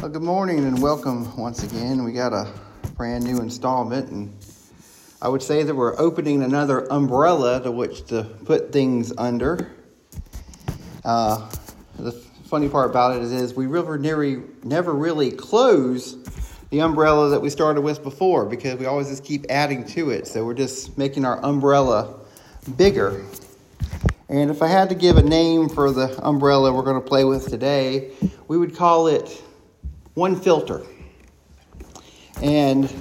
Well, good morning and welcome once again. We got a brand new installment, and I would say that we're opening another umbrella to which to put things under. Uh, the funny part about it is, we really never, never really close the umbrella that we started with before because we always just keep adding to it. So we're just making our umbrella bigger. And if I had to give a name for the umbrella we're going to play with today, we would call it one filter. And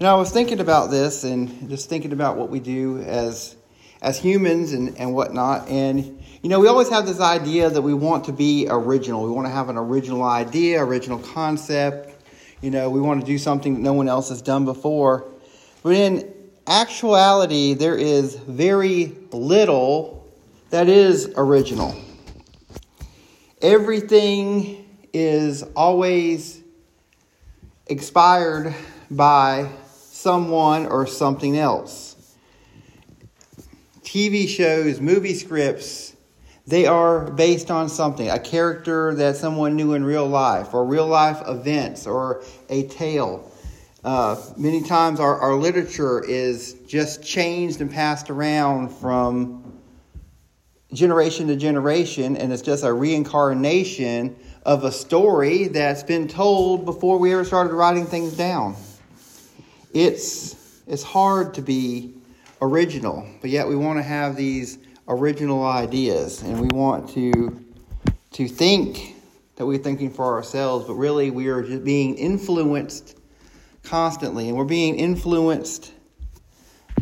know, I was thinking about this and just thinking about what we do as as humans and, and whatnot. And you know, we always have this idea that we want to be original. We want to have an original idea, original concept. You know, we want to do something that no one else has done before. But in actuality, there is very little that is original. Everything is always expired by someone or something else. TV shows, movie scripts, they are based on something, a character that someone knew in real life, or real life events, or a tale. Uh, many times our, our literature is just changed and passed around from generation to generation, and it's just a reincarnation of a story that's been told before we ever started writing things down. It's, it's hard to be original, but yet we want to have these original ideas and we want to, to think that we're thinking for ourselves, but really we are just being influenced constantly, and we're being influenced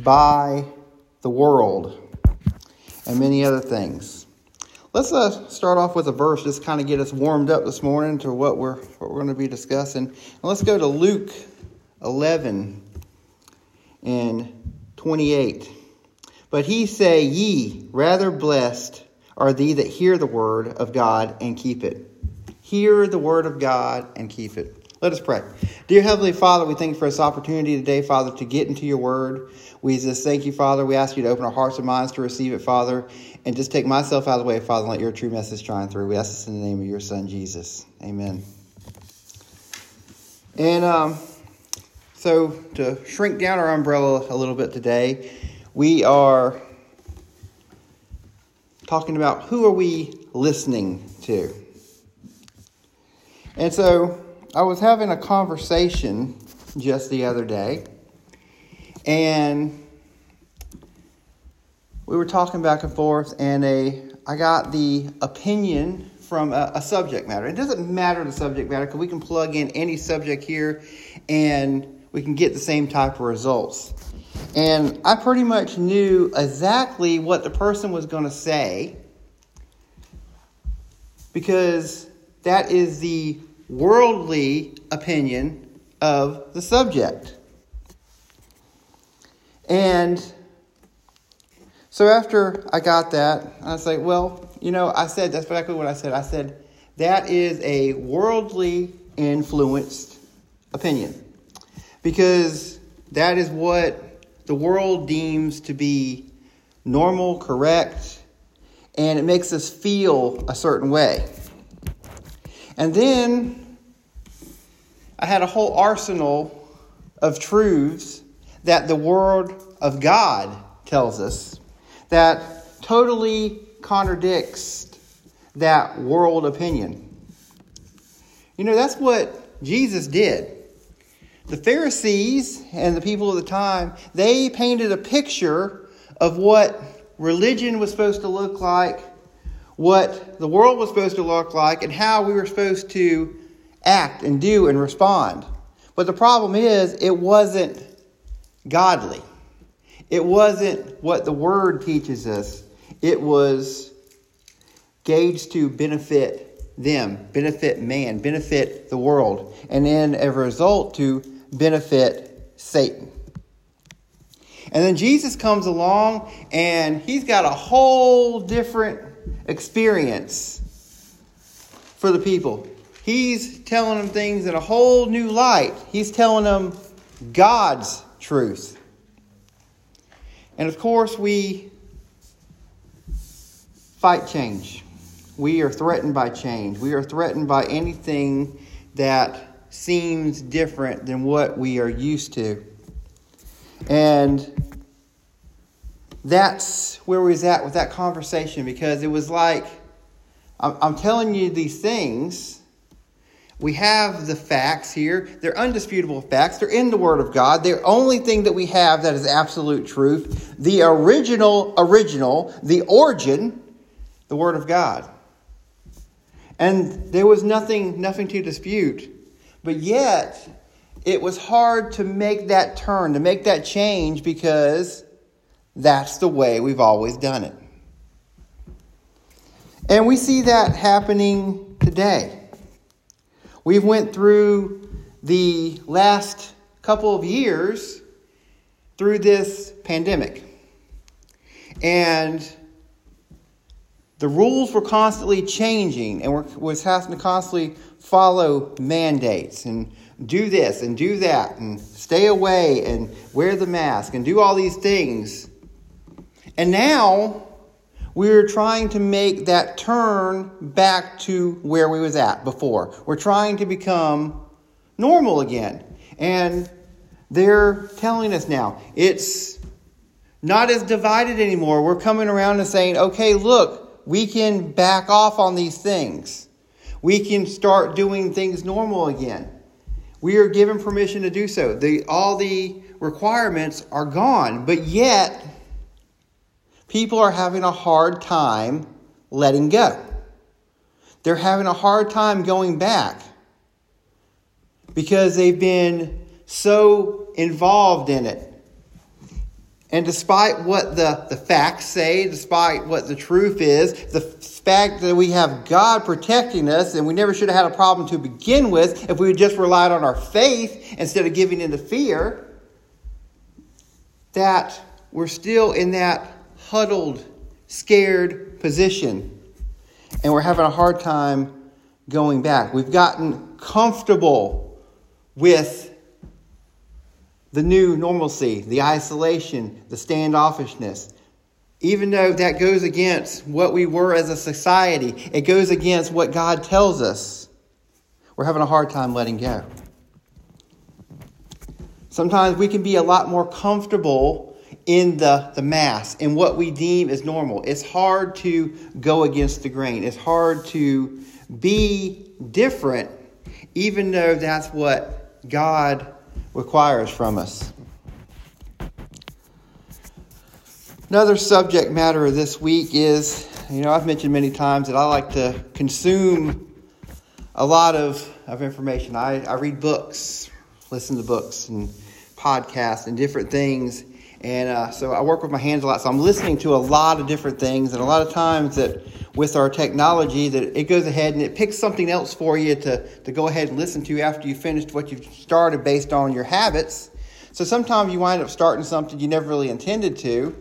by the world and many other things. Let's uh, start off with a verse, just kind of get us warmed up this morning to what we're what we're going to be discussing. And let's go to Luke 11 and 28. But he say, Ye rather blessed are thee that hear the word of God and keep it. Hear the word of God and keep it. Let us pray. Dear Heavenly Father, we thank you for this opportunity today, Father, to get into your word. We just thank you, Father. We ask you to open our hearts and minds to receive it, Father, and just take myself out of the way, Father, and let your true message shine through. We ask this in the name of your Son, Jesus. Amen. And um, so, to shrink down our umbrella a little bit today, we are talking about who are we listening to. And so, I was having a conversation just the other day, and we were talking back and forth, and a I got the opinion from a, a subject matter. It doesn't matter the subject matter because we can plug in any subject here, and we can get the same type of results. And I pretty much knew exactly what the person was going to say because that is the worldly opinion of the subject. And so after I got that, I was like, well, you know, I said, that's exactly what I said. I said, that is a worldly influenced opinion. Because that is what the world deems to be normal, correct, and it makes us feel a certain way. And then I had a whole arsenal of truths that the Word of God tells us that totally contradicts that world opinion. You know, that's what Jesus did. The Pharisees and the people of the time, they painted a picture of what religion was supposed to look like what the world was supposed to look like and how we were supposed to act and do and respond. But the problem is, it wasn't godly. It wasn't what the Word teaches us. It was gauged to benefit them, benefit man, benefit the world, and then as a result to benefit Satan. And then Jesus comes along and he's got a whole different experience for the people. He's telling them things in a whole new light. He's telling them God's truth. And of course, we fight change. we are threatened by change. We are threatened by anything that seems different than what we are used to. And that's where we was at with that conversation because it was like, I'm, I'm telling you these things. We have the facts here. They're undisputable facts. They're in the Word of God. The only thing that we have that is absolute truth. The original, original, the origin, the Word of God. And there was nothing, nothing to dispute. But yet, it was hard to make that turn, to make that change, because that's the way we've always done it. And we see that happening today. We've went through the last couple of years through this pandemic. And the rules were constantly changing and we're was having to constantly follow mandates and do this and do that and stay away and wear the mask and do all these things. And now we're trying to make that turn back to where we was at before. We're trying to become normal again. And they're telling us now it's not as divided anymore. We're coming around and saying, okay, look, we can back off on these things. We can start doing things normal again. We are given permission to do so. The, all the requirements are gone, but yet people are having a hard time letting go. They're having a hard time going back because they've been so involved in it. And despite what the, the facts say, despite what the truth is, the fact that we have God protecting us and we never should have had a problem to begin with if we had just relied on our faith instead of giving into fear, that we're still in that huddled, scared position. And we're having a hard time going back. We've gotten comfortable with the new normalcy, the isolation, the standoffishness. Even though that goes against what we were as a society, it goes against what God tells us. We're having a hard time letting go. Sometimes we can be a lot more comfortable in the, the mass, in what we deem as normal. It's hard to go against the grain. It's hard to be different, even though that's what God requires from us. Another subject matter of this week is you know, I've mentioned many times that I like to consume a lot of, of information. I, I read books, listen to books, and podcasts, and different things. And uh, so I work with my hands a lot. So I'm listening to a lot of different things. And a lot of times that with our technology, that it goes ahead and it picks something else for you to, to go ahead and listen to after you finished what you've started based on your habits. So sometimes you wind up starting something you never really intended to,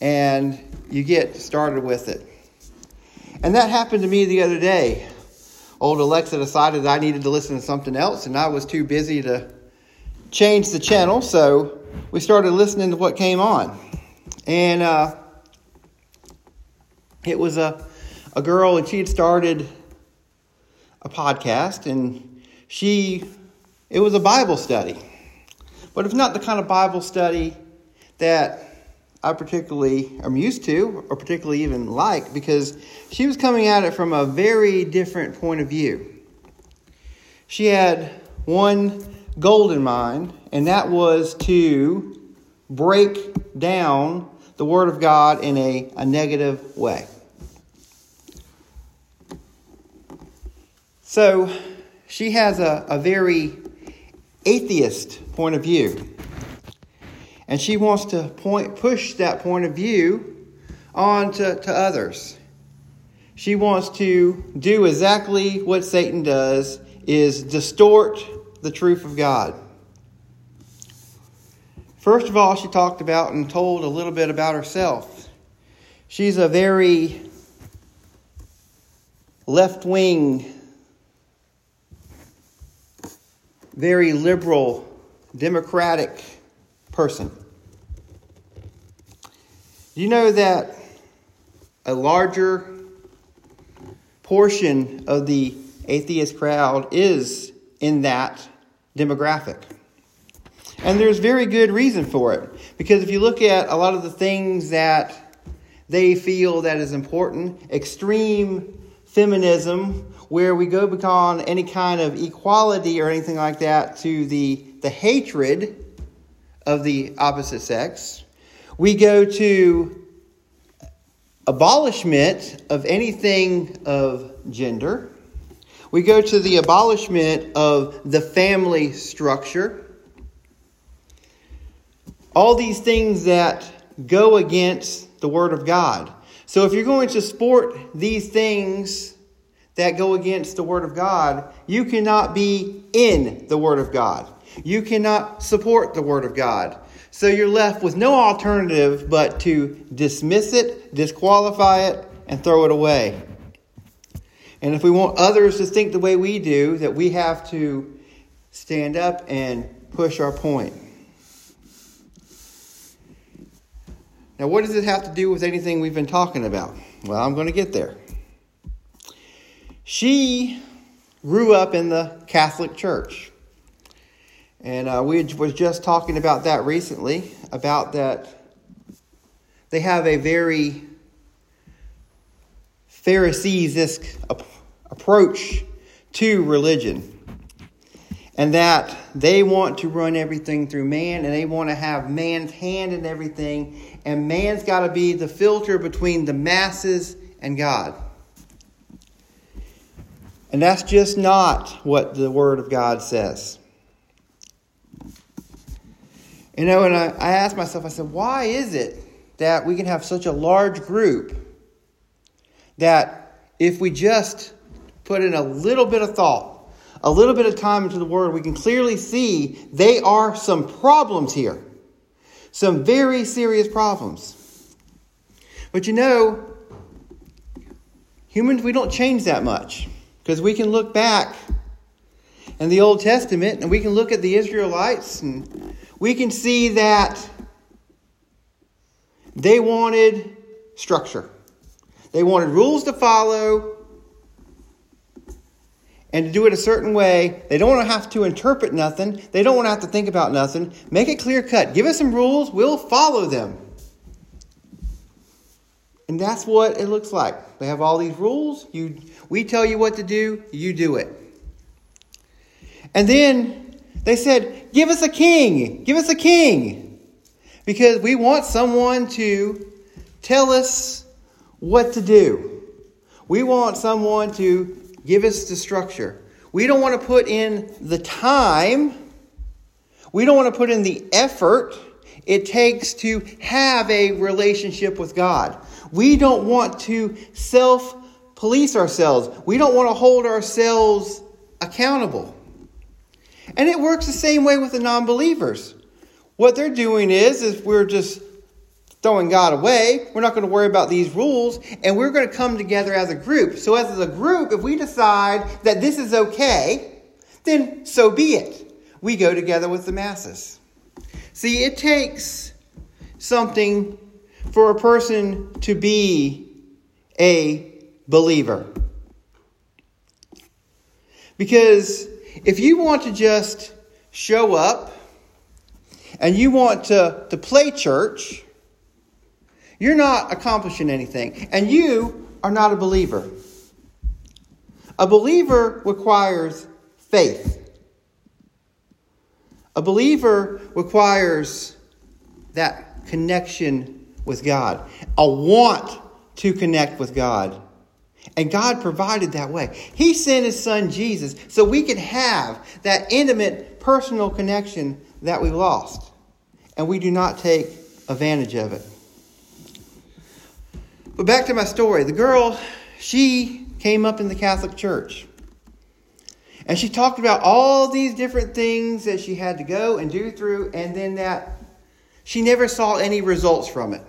and you get started with it. And that happened to me the other day. Old Alexa decided I needed to listen to something else, and I was too busy to change the channel. So we started listening to what came on. And uh, it was a, a girl, and she had started a podcast, and she, it was a Bible study. But it's not the kind of Bible study that I particularly am used to, or particularly even like, because she was coming at it from a very different point of view. She had one goal in mind, and that was to break down the Word of God in a, a negative way. So she has a, a very atheist point of view. And she wants to point, push that point of view on to, to others. She wants to do exactly what Satan does is distort the truth of God. First of all, she talked about and told a little bit about herself. She's a very left wing, very liberal, democratic person. You know that a larger portion of the atheist crowd is in that demographic. And there's very good reason for it. Because if you look at a lot of the things that they feel that is important, extreme feminism, where we go beyond any kind of equality or anything like that to the, the hatred of the opposite sex. We go to abolishment of anything of gender. We go to the abolishment of the family structure. All these things that go against the Word of God. So if you're going to support these things that go against the Word of God, you cannot be in the Word of God. You cannot support the Word of God. So you're left with no alternative but to dismiss it, disqualify it, and throw it away. And if we want others to think the way we do, that we have to stand up and push our point. Now, what does it have to do with anything we've been talking about? Well, I'm going to get there. She grew up in the Catholic Church. And uh, we was just talking about that recently, about that they have a very Pharisees approach to religion. And that they want to run everything through man and they want to have man's hand in everything. And man's got to be the filter between the masses and God. And that's just not what the Word of God says. You know, and I, I asked myself, I said, why is it that we can have such a large group that if we just put in a little bit of thought, a little bit of time into the Word, we can clearly see they are some problems here. Some very serious problems. But you know, humans, we don't change that much. Because we can look back in the Old Testament and we can look at the Israelites and we can see that they wanted structure. They wanted rules to follow and to do it a certain way. They don't want to have to interpret nothing. They don't want to have to think about nothing. Make it clear cut. Give us some rules, we'll follow them. And that's what it looks like. They have all these rules. You, we tell you what to do, you do it. And then they said, Give us a king! Give us a king! Because we want someone to tell us what to do. We want someone to give us the structure. We don't want to put in the time, we don't want to put in the effort it takes to have a relationship with God. We don't want to self police ourselves, we don't want to hold ourselves accountable. And it works the same way with the non believers. What they're doing is, is we're just throwing God away. We're not going to worry about these rules, and we're going to come together as a group. So, as a group, if we decide that this is okay, then so be it. We go together with the masses. See, it takes something for a person to be a believer. Because if you want to just show up and you want to, to play church, you're not accomplishing anything. And you are not a believer. A believer requires faith. A believer requires that connection with God, a want to connect with God. And God provided that way. He sent His Son Jesus so we could have that intimate personal connection that we lost. And we do not take advantage of it. But back to my story. The girl, she came up in the Catholic Church. And she talked about all these different things that she had to go and do through, and then that she never saw any results from it.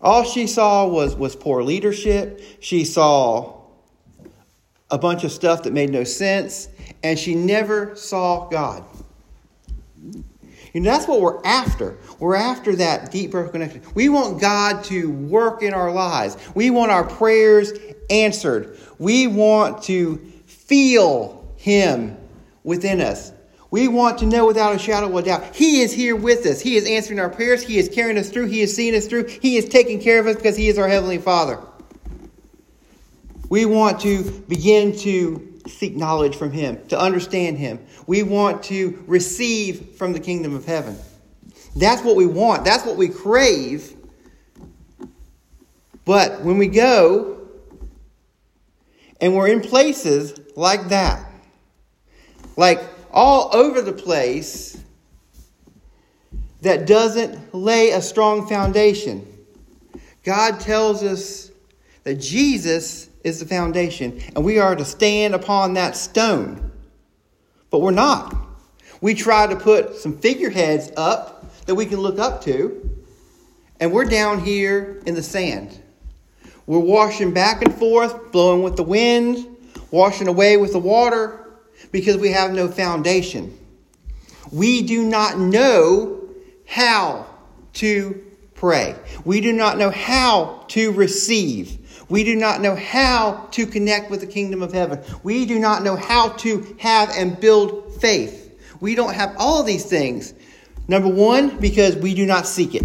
All she saw was, was poor leadership. She saw a bunch of stuff that made no sense, and she never saw God. You know, that's what we're after. We're after that deep personal connection. We want God to work in our lives. We want our prayers answered. We want to feel Him within us. We want to know without a shadow of a doubt He is here with us. He is answering our prayers. He is carrying us through. He is seeing us through. He is taking care of us because He is our Heavenly Father. We want to begin to seek knowledge from Him, to understand Him. We want to receive from the kingdom of heaven. That's what we want. That's what we crave. But when we go and we're in places like that, like all over the place, that doesn't lay a strong foundation, God tells us that Jesus is the foundation, and we are to stand upon that stone. But we're not. We try to put some figureheads up that we can look up to, and we're down here in the sand. We're washing back and forth, blowing with the wind, washing away with the water, because we have no foundation. We do not know how to pray. We do not know how to receive. We do not know how to connect with the kingdom of heaven. We do not know how to have and build faith. We don't have all these things. Number one, because we do not seek it.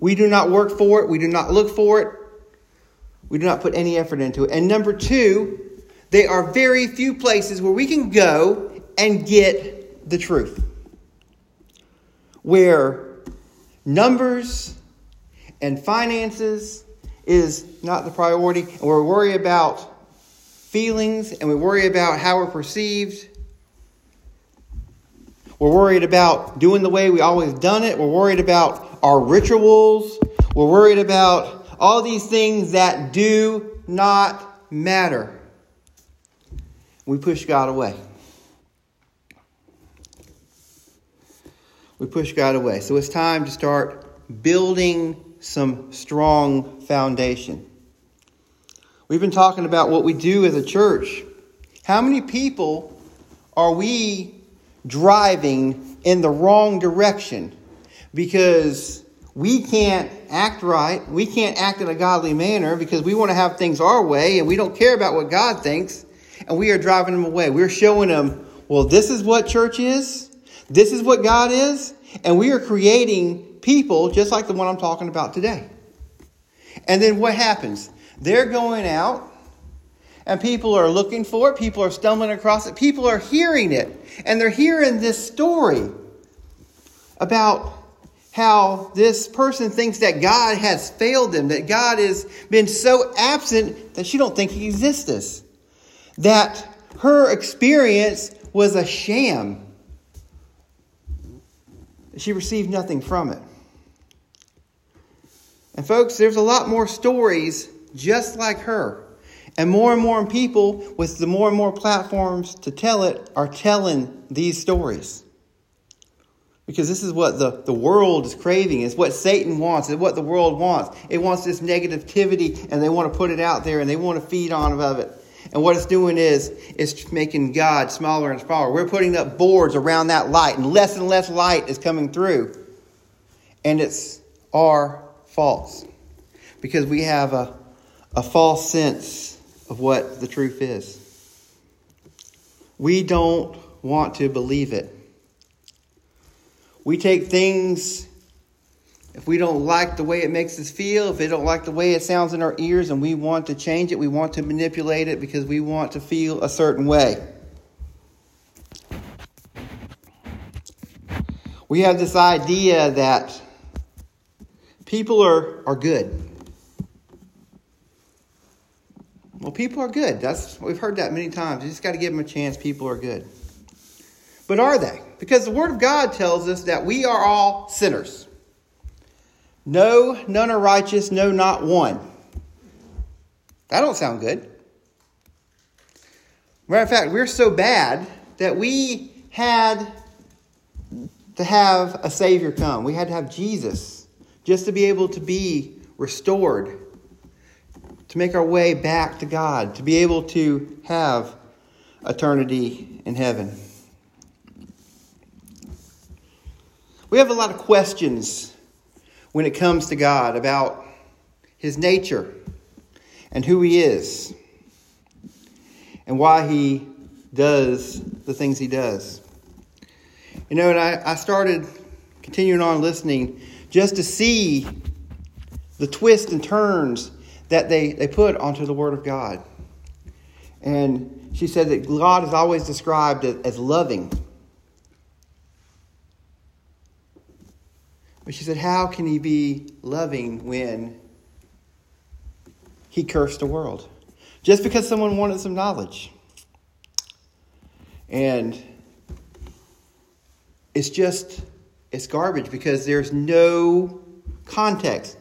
We do not work for it. We do not look for it. We do not put any effort into it. And number two, there are very few places where we can go and get the truth. Where numbers and finances is not the priority, and we're worried about feelings and we worry about how we're perceived. We're worried about doing the way we always done it. We're worried about our rituals. We're worried about all these things that do not matter. We push God away. We push God away. So it's time to start building some strong foundation. We've been talking about what we do as a church. How many people are we driving in the wrong direction because we can't act right, we can't act in a godly manner because we want to have things our way and we don't care about what God thinks, and we are driving them away. We're showing them, well, this is what church is, this is what God is, and we are creating people just like the one I'm talking about today. And then what happens? They're going out and people are looking for it, people are stumbling across it, people are hearing it, and they're hearing this story about how this person thinks that God has failed them, that God has been so absent that she don't think he exists, that her experience was a sham. She received nothing from it. And folks, there's a lot more stories just like her. And more and more people with the more and more platforms to tell it are telling these stories. Because this is what the, the world is craving. It's what Satan wants. It's what the world wants. It wants this negativity and they want to put it out there and they want to feed on of it. And what it's doing is it's making God smaller and smaller. We're putting up boards around that light and less and less light is coming through. And it's our false because we have a, a false sense of what the truth is. We don't want to believe it. We take things, if we don't like the way it makes us feel, if they don't like the way it sounds in our ears, and we want to change it, we want to manipulate it because we want to feel a certain way. We have this idea that people are, are good. Well, people are good. That's we've heard that many times. You just got to give them a chance. People are good. But are they? Because the Word of God tells us that we are all sinners. No, none are righteous, no, not one. That don't sound good. Matter of fact, we're so bad that we had to have a Savior come. We had to have Jesus just to be able to be restored, to make our way back to God, to be able to have eternity in heaven. We have a lot of questions when it comes to God about his nature and who he is and why he does the things he does. You know, and I, I started continuing on listening just to see the twists and turns that they, they put onto the Word of God. And she said that God is always described as loving. But she said, How can he be loving when he cursed the world? Just because someone wanted some knowledge. And it's just, it's garbage because there's no context,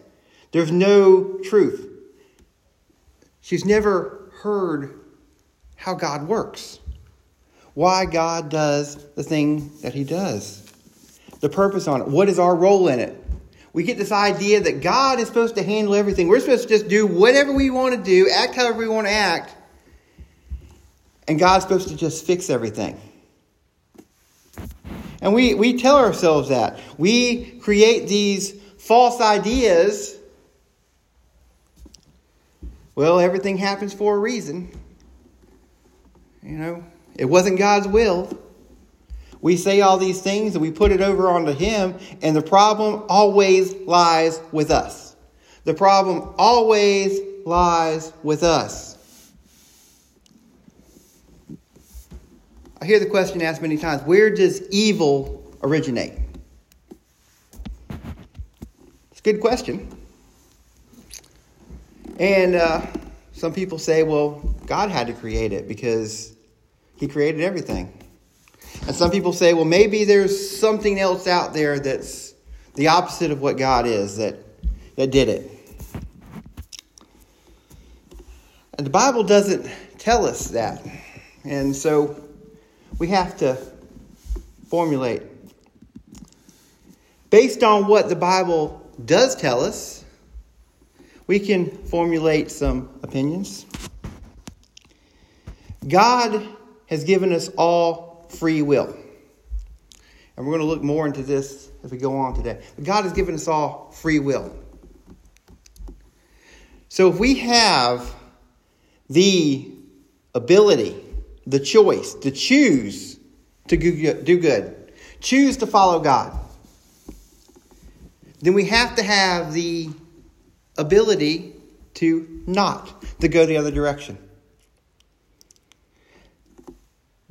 there's no truth. She's never heard how God works, why God does the thing that He does, the purpose on it, what is our role in it. We get this idea that God is supposed to handle everything. We're supposed to just do whatever we want to do, act however we want to act, and God's supposed to just fix everything. And we, we tell ourselves that. We create these false ideas. Well, everything happens for a reason. You know, it wasn't God's will. We say all these things and we put it over onto Him, and the problem always lies with us. The problem always lies with us. I hear the question asked many times where does evil originate? It's a good question. And uh, some people say, well, God had to create it because He created everything. And some people say, well, maybe there's something else out there that's the opposite of what God is that, that did it. And the Bible doesn't tell us that. And so we have to formulate. Based on what the Bible does tell us, we can formulate some opinions. God has given us all free will. And we're going to look more into this as we go on today. But God has given us all free will. So if we have the ability the choice to choose to do good, choose to follow God, then we have to have the ability to not to go the other direction.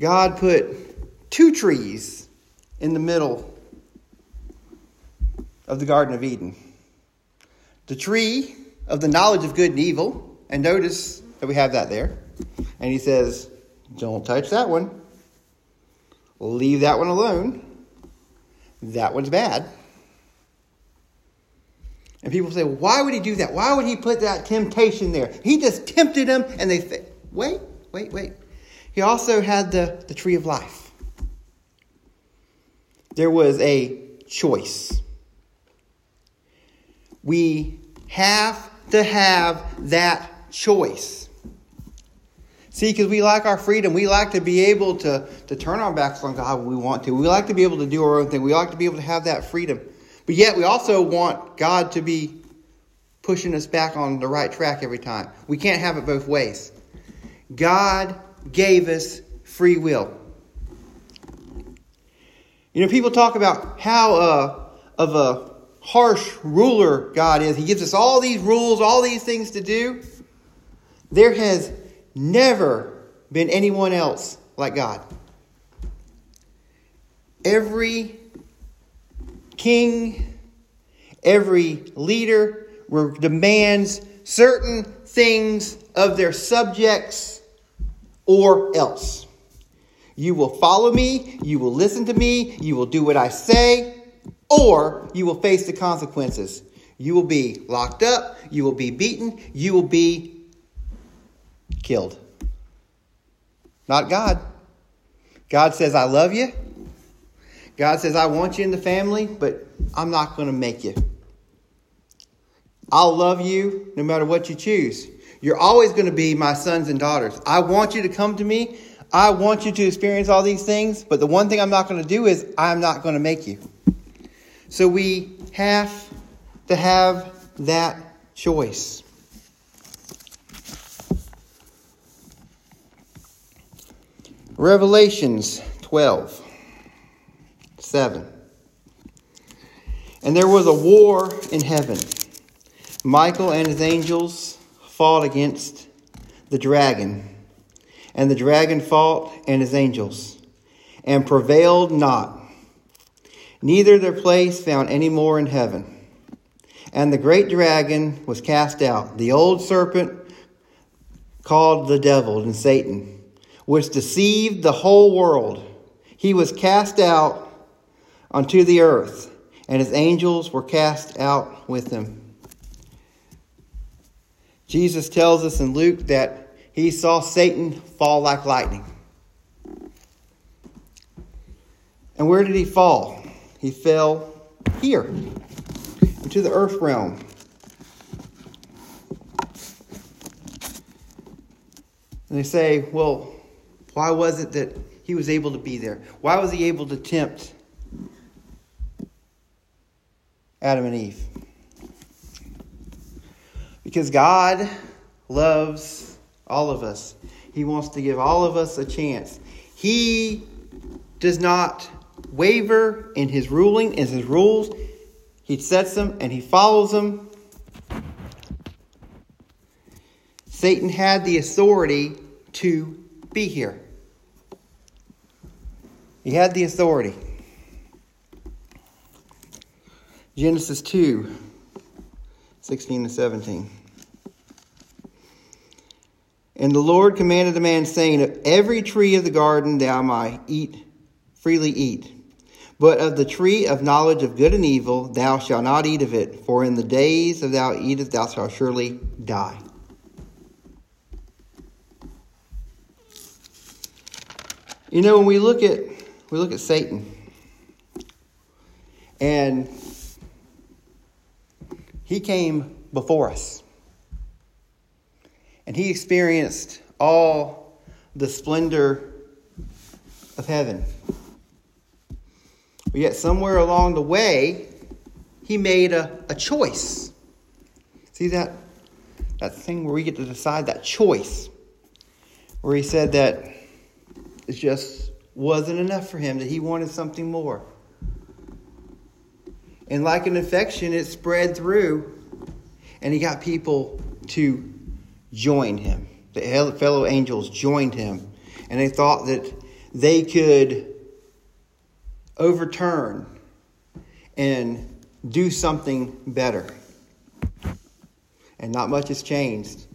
God put two trees in the middle of the Garden of Eden. The tree of the knowledge of good and evil, and notice that we have that there. And he says, don't touch that one. Leave that one alone. That one's bad. And people say, why would he do that? Why would he put that temptation there? He just tempted them, and they say, wait, wait, wait. He also had the, the tree of life. There was a choice. We have to have that choice. See, because we like our freedom. We like to be able to, to turn our backs on God when we want to. We like to be able to do our own thing. We like to be able to have that freedom. But yet, we also want God to be pushing us back on the right track every time. We can't have it both ways. God gave us free will. You know, people talk about how uh, of a harsh ruler God is. He gives us all these rules, all these things to do. There has never been anyone else like God. Every king, every leader demands certain things of their subjects or else. You will follow me, you will listen to me, you will do what I say, or you will face the consequences. You will be locked up, you will be beaten, you will be killed. Not God. God says, I love you. God says, I want you in the family, but I'm not going to make you. I'll love you no matter what you choose. You're always going to be my sons and daughters. I want you to come to me. I want you to experience all these things, but the one thing I'm not going to do is I'm not going to make you. So we have to have that choice. Revelations 12, 7. And there was a war in heaven. Michael and his angels fought against the dragon, and the dragon fought and his angels, and prevailed not. Neither their place found any more in heaven. And the great dragon was cast out, the old serpent called the devil and Satan which deceived the whole world. He was cast out unto the earth, and his angels were cast out with him. Jesus tells us in Luke that he saw Satan fall like lightning. And where did he fall? He fell here, into the earth realm. And they say, well, why was it that he was able to be there? Why was he able to tempt Adam and Eve? Because God loves all of us. He wants to give all of us a chance. He does not waver in his ruling, in his rules. He sets them and he follows them. Satan had the authority to be here. He had the authority. Genesis 2 16 to 17. And the Lord commanded the man, saying, Of every tree of the garden thou might eat, freely eat. But of the tree of knowledge of good and evil thou shalt not eat of it, for in the days that thou eatest thou shalt surely die. You know, when we look at we look at Satan. And he came before us. And he experienced all the splendor of heaven. But yet, somewhere along the way, he made a, a choice. See that, that thing where we get to decide that choice? Where he said that it's just wasn't enough for him, that he wanted something more. And like an infection, it spread through, and he got people to join him. The fellow angels joined him, and they thought that they could overturn and do something better. And not much has changed.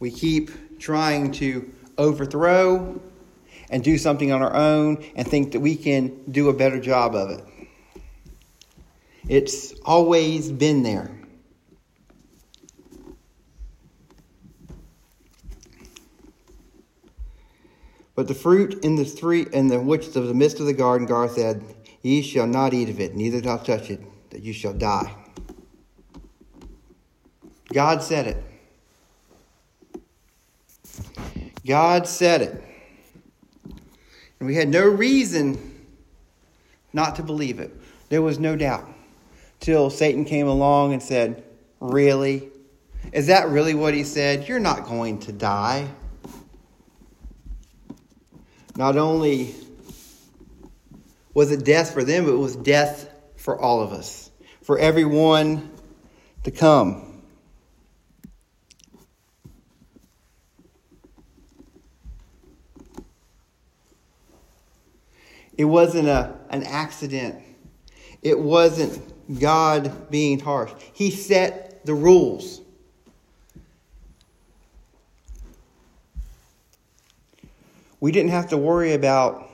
We keep trying to overthrow and do something on our own and think that we can do a better job of it. It's always been there. But the fruit in the tree in the which of the midst of the garden, God said, Ye shall not eat of it, neither shall touch it, that you shall die. God said it. God said it. And we had no reason not to believe it. There was no doubt. Till Satan came along and said, Really? Is that really what he said? You're not going to die. Not only was it death for them, but it was death for all of us, for everyone to come. It wasn't a, an accident. It wasn't God being harsh. He set the rules. We didn't have to worry about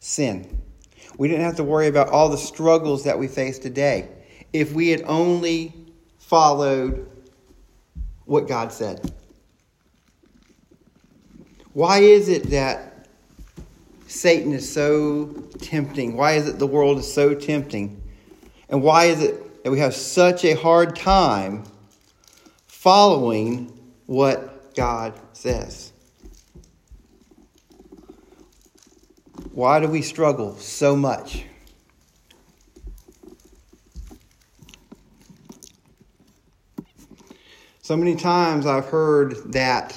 sin. We didn't have to worry about all the struggles that we face today if we had only followed what God said. Why is it that Satan is so tempting? Why is it the world is so tempting? And why is it that we have such a hard time following what God says? Why do we struggle so much? So many times I've heard that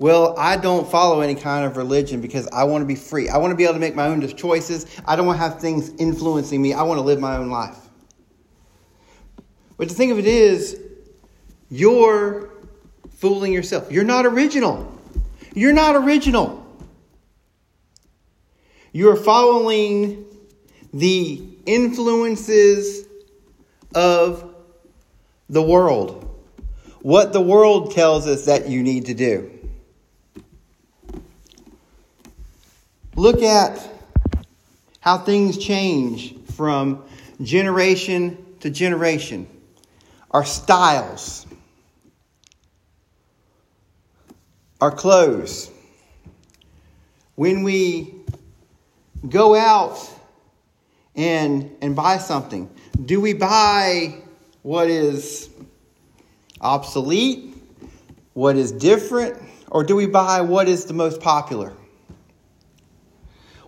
well, I don't follow any kind of religion because I want to be free. I want to be able to make my own choices. I don't want to have things influencing me. I want to live my own life. But the thing of it is, you're fooling yourself. You're not original. You're not original. You're following the influences of the world what the world tells us that you need to do. Look at how things change from generation to generation. Our styles, our clothes. When we go out and, and buy something, do we buy what is obsolete, what is different, or do we buy what is the most popular?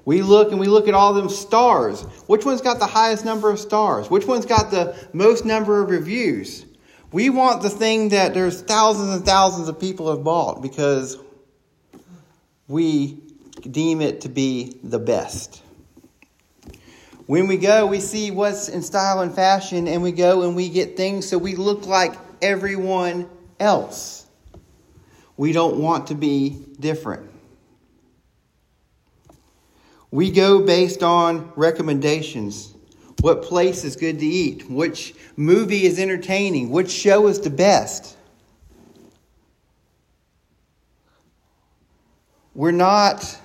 We look and we look at all them stars. Which one's got the highest number of stars? Which one's got the most number of reviews? We want the thing that there's thousands and thousands of people have bought because we deem it to be the best. When we go, we see what's in style and fashion, and we go and we get things so we look like everyone else. We don't want to be different. We go based on recommendations. What place is good to eat? Which movie is entertaining? Which show is the best? We're not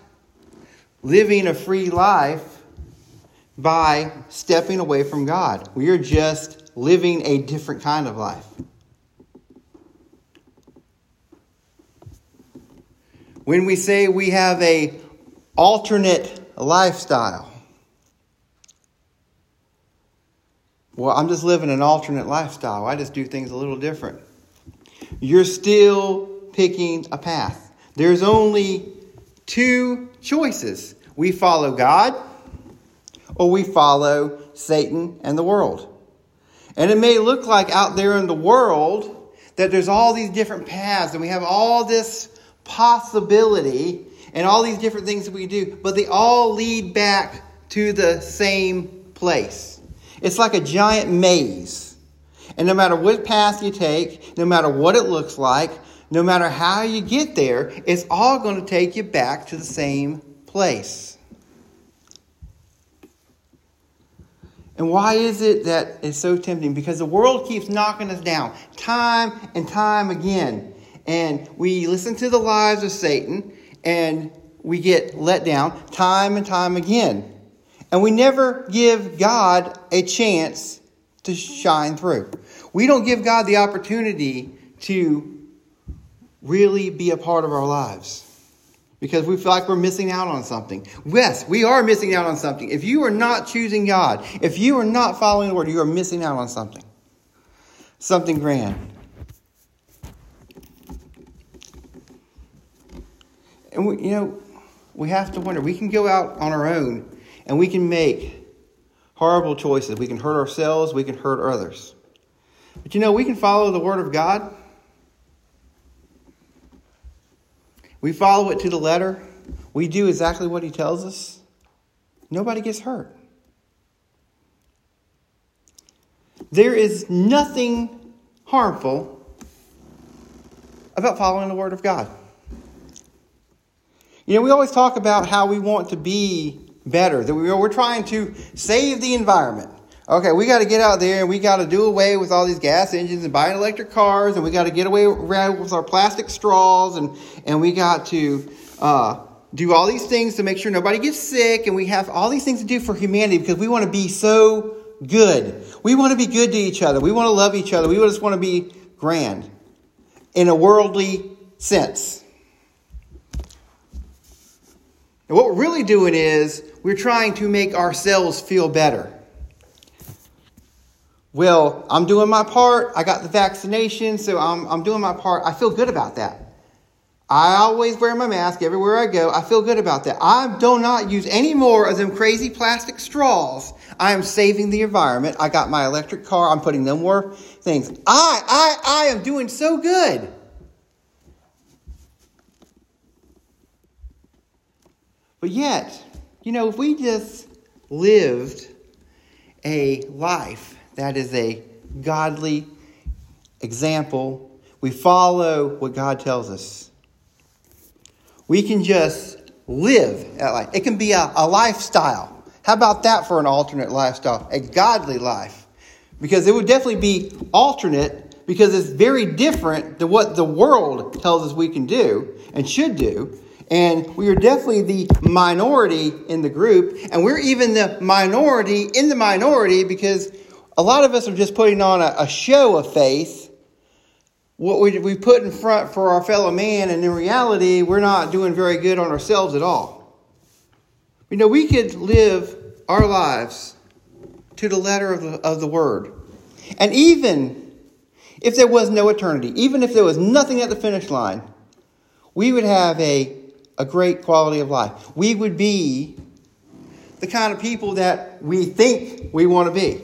living a free life by stepping away from God. We are just living a different kind of life. when we say we have a alternate lifestyle. Well, I'm just living an alternate lifestyle. I just do things a little different. You're still picking a path. There's only two choices. We follow God or we follow Satan and the world. And it may look like out there in the world that there's all these different paths and we have all this possibility and all these different things that we do, but they all lead back to the same place. It's like a giant maze. And no matter what path you take, no matter what it looks like, no matter how you get there, it's all going to take you back to the same place. And why is it that it's so tempting? Because the world keeps knocking us down time and time again and we listen to the lies of Satan and we get let down time and time again. And we never give God a chance to shine through. We don't give God the opportunity to really be a part of our lives because we feel like we're missing out on something. Yes, we are missing out on something. If you are not choosing God, if you are not following the Word, you are missing out on something. Something grand. And we, you know, we have to wonder. We can go out on our own and we can make horrible choices. We can hurt ourselves, we can hurt others. But you know, we can follow the Word of God. We follow it to the letter. We do exactly what He tells us. Nobody gets hurt. There is nothing harmful about following the Word of God. You know, we always talk about how we want to be better, that we, we're trying to save the environment. Okay, we got to get out there and we got to do away with all these gas engines and buying electric cars, and we got to get away with our plastic straws, and, and we got to uh, do all these things to make sure nobody gets sick, and we have all these things to do for humanity because we want to be so good. We want to be good to each other. We want to love each other. We just want to be grand in a worldly sense. And what we're really doing is we're trying to make ourselves feel better. Well, I'm doing my part. I got the vaccination, so I'm, I'm doing my part. I feel good about that. I always wear my mask everywhere I go. I feel good about that. I do not use any more of them crazy plastic straws. I am saving the environment. I got my electric car. I'm putting no more things. I, I, I am doing so good. But yet, you know, if we just lived a life that is a godly example, we follow what God tells us. We can just live that life. It can be a, a lifestyle. How about that for an alternate lifestyle? A godly life. Because it would definitely be alternate because it's very different than what the world tells us we can do and should do. And we are definitely the minority in the group. And we're even the minority in the minority because a lot of us are just putting on a, a show of faith. What we, we put in front for our fellow man, and in reality, we're not doing very good on ourselves at all. You know, we could live our lives to the letter of the, of the word. And even if there was no eternity, even if there was nothing at the finish line, we would have a a great quality of life. We would be the kind of people that we think we want to be.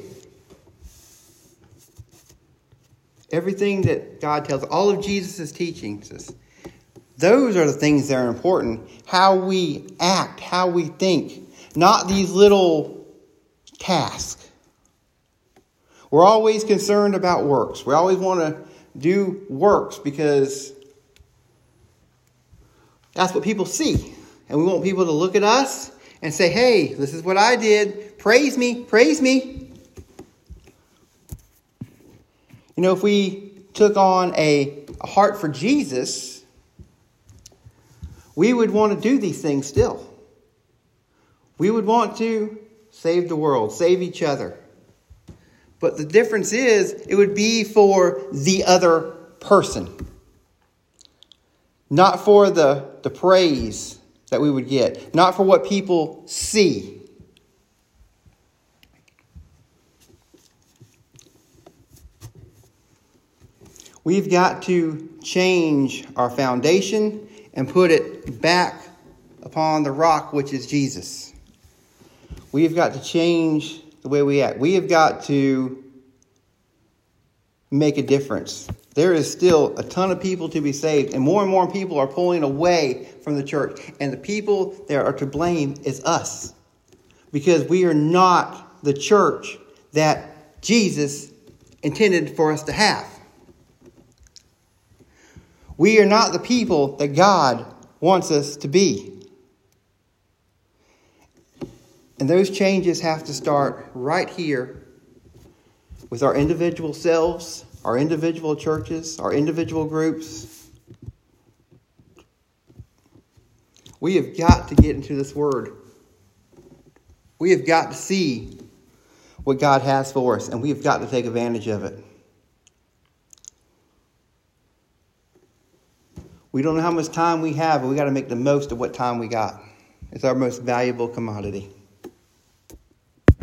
Everything that God tells, all of Jesus' teachings, those are the things that are important. How we act, how we think, not these little tasks. We're always concerned about works. We always want to do works because that's what people see. And we want people to look at us and say, hey, this is what I did. Praise me, praise me. You know, if we took on a, heart for Jesus, we would want to do these things still. We would want to save the world, save each other. But the difference is, it would be for the other person not for the, the praise that we would get, not for what people see. We've got to change our foundation and put it back upon the rock, which is Jesus. We have got to change the way we act. We have got to make a difference. There is still a ton of people to be saved, and more and more people are pulling away from the church. And the people that are to blame is us. Because we are not the church that Jesus intended for us to have. We are not the people that God wants us to be. And those changes have to start right here with our individual selves our individual churches, our individual groups. We have got to get into this word. We have got to see what God has for us, and we have got to take advantage of it. We don't know how much time we have, but we got to make the most of what time we got. It's our most valuable commodity.